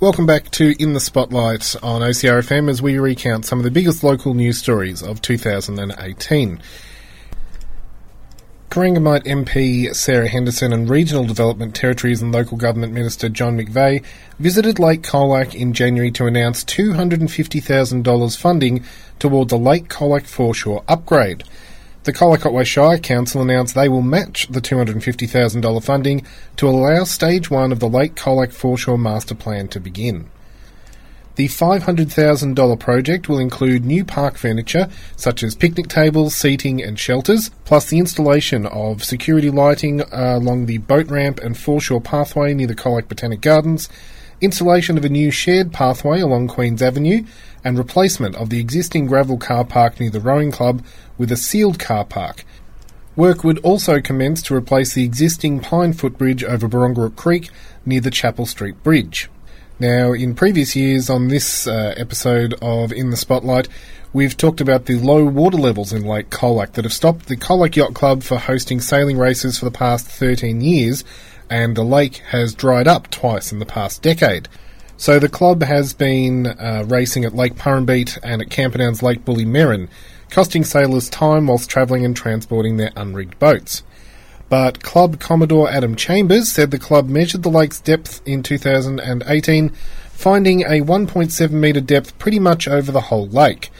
Welcome back to In the Spotlight on OCRFM as we recount some of the biggest local news stories of 2018. Corangamite MP Sarah Henderson and Regional Development Territories and Local Government Minister John McVeigh visited Lake Colac in January to announce $250,000 funding towards a Lake Colac foreshore upgrade. The Colac Otway Shire Council announced they will match the $250,000 funding to allow Stage 1 of the Lake Colac Foreshore Master Plan to begin. The $500,000 project will include new park furniture, such as picnic tables, seating, and shelters, plus the installation of security lighting uh, along the boat ramp and foreshore pathway near the Colac Botanic Gardens, installation of a new shared pathway along Queen's Avenue, and replacement of the existing gravel car park near the rowing club with a sealed car park. Work would also commence to replace the existing pine footbridge over Barongarook Creek near the Chapel Street Bridge. Now, in previous years on this uh, episode of In the Spotlight, we've talked about the low water levels in Lake Colac that have stopped the Colac Yacht Club for hosting sailing races for the past 13 years, and the lake has dried up twice in the past decade. So the club has been uh, racing at Lake Purrumbete and at Camperdown's Lake Bully costing sailors time whilst travelling and transporting their unrigged boats. But Club Commodore Adam Chambers said the club measured the lake's depth in 2018, finding a 1.7 metre depth pretty much over the whole lake.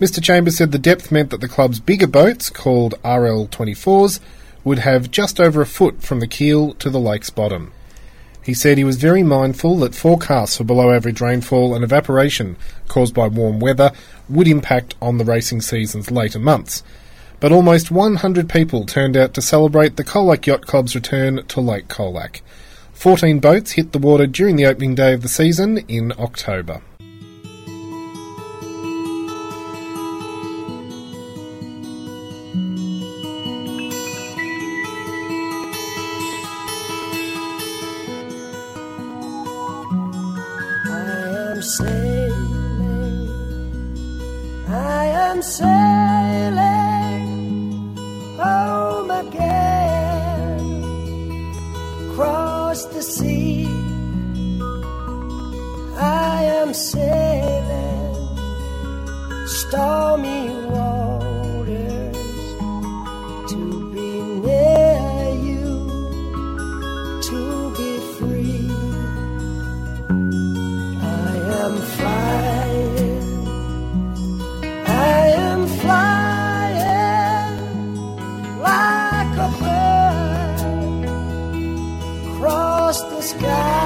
Mr. Chambers said the depth meant that the club's bigger boats, called RL24s, would have just over a foot from the keel to the lake's bottom. He said he was very mindful that forecasts for below average rainfall and evaporation caused by warm weather would impact on the racing season's later months, but almost 100 people turned out to celebrate the Colac Yacht Club's return to Lake Colac. 14 boats hit the water during the opening day of the season in October. Am sailing home again across the sea. I am sailing stormy waters to sky.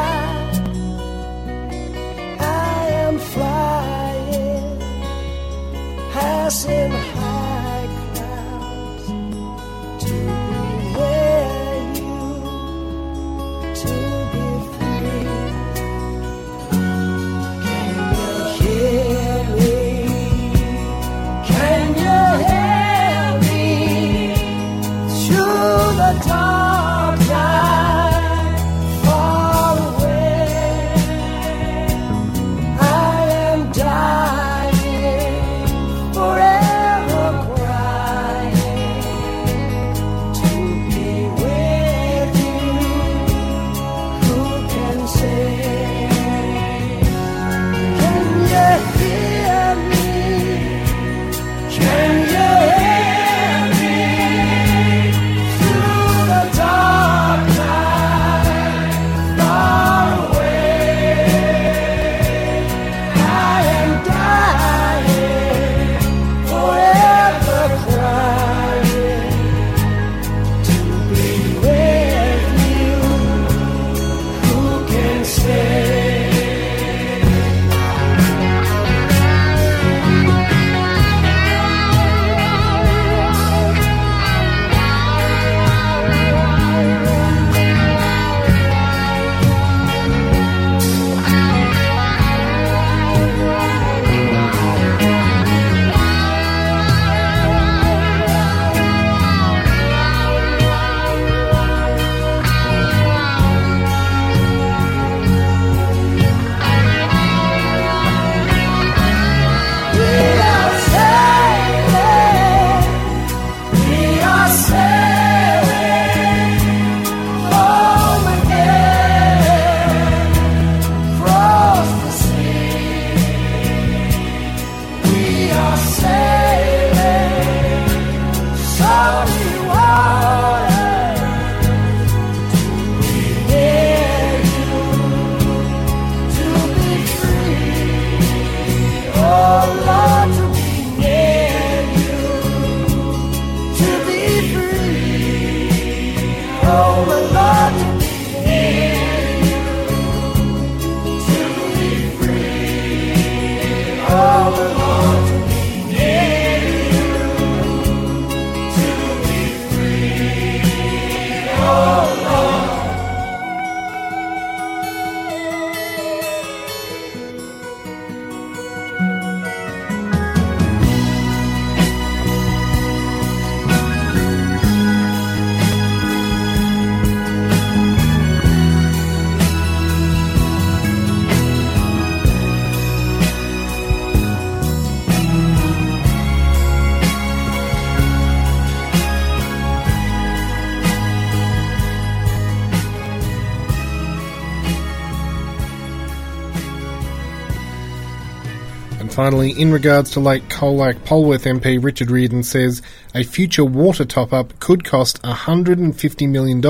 Finally, in regards to Lake Colac, Polwarth MP Richard Riordan says a future water top up could cost $150 million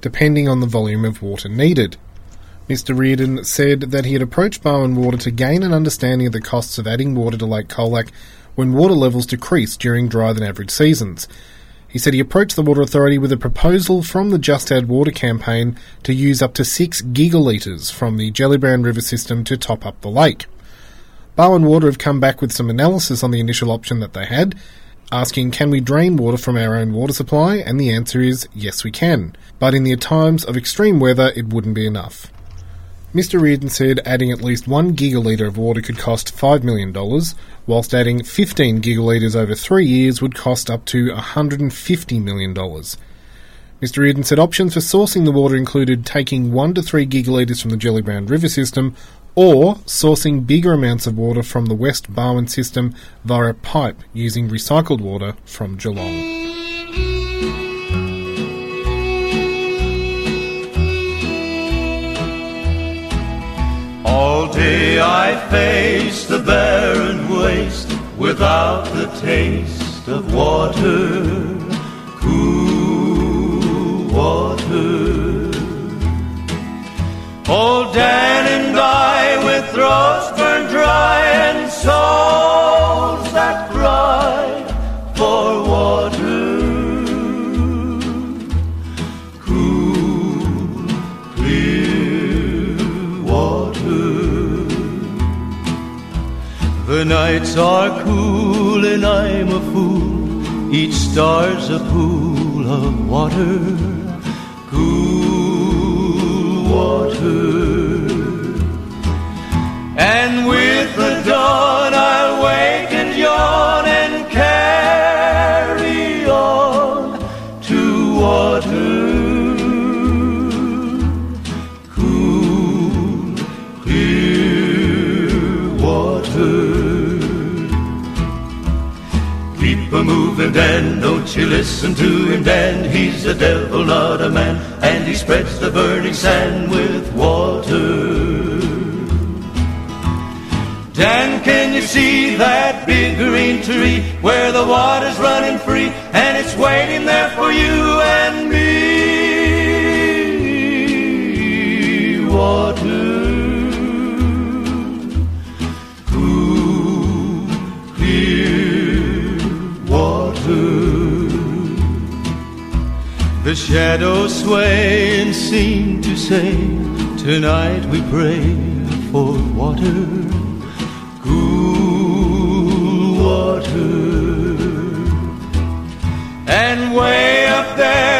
depending on the volume of water needed. Mr. Riordan said that he had approached Barwon Water to gain an understanding of the costs of adding water to Lake Colac when water levels decrease during drier than average seasons. He said he approached the Water Authority with a proposal from the Just Add Water campaign to use up to 6 gigalitres from the Gellibrand River system to top up the lake. Barwon Water have come back with some analysis on the initial option that they had, asking can we drain water from our own water supply, and the answer is yes we can. But in the times of extreme weather, it wouldn't be enough. Mr. Riordan said adding at least one gigalitre of water could cost $5 million, whilst adding 15 gigalitres over three years would cost up to $150 million. Mr. Riordan said options for sourcing the water included taking 1 to 3 gigalitres from the Gellibrand River system or sourcing bigger amounts of water from the West Barwon system via a pipe using recycled water from Geelong. All day I face the barren waste without the taste of water, cool water. Old Dan nights are cool and I'm a fool. Each star's a pool of water. Cool water. Moving, Dan, don't you listen to him, Dan. He's a devil, not a man, and he spreads the burning sand with water. Dan, can you see that big green tree where the water's running free and it's waiting there for you and me? The shadows sway and seem to say, Tonight we pray for water cool water. And way up there,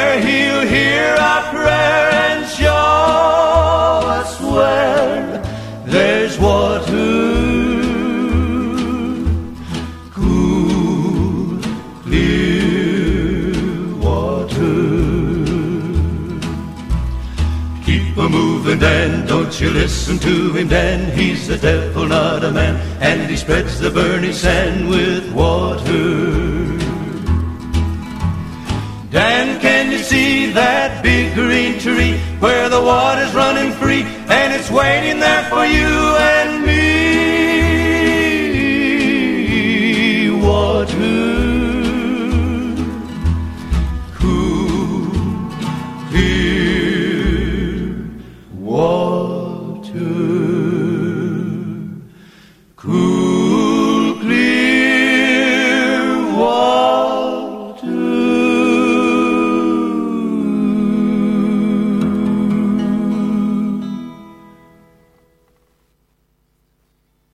you listen to him, Dan. He's the devil, not a man, and he spreads the burning sand with water. Dan, can you see that big green tree where the water's running free and it's waiting there for you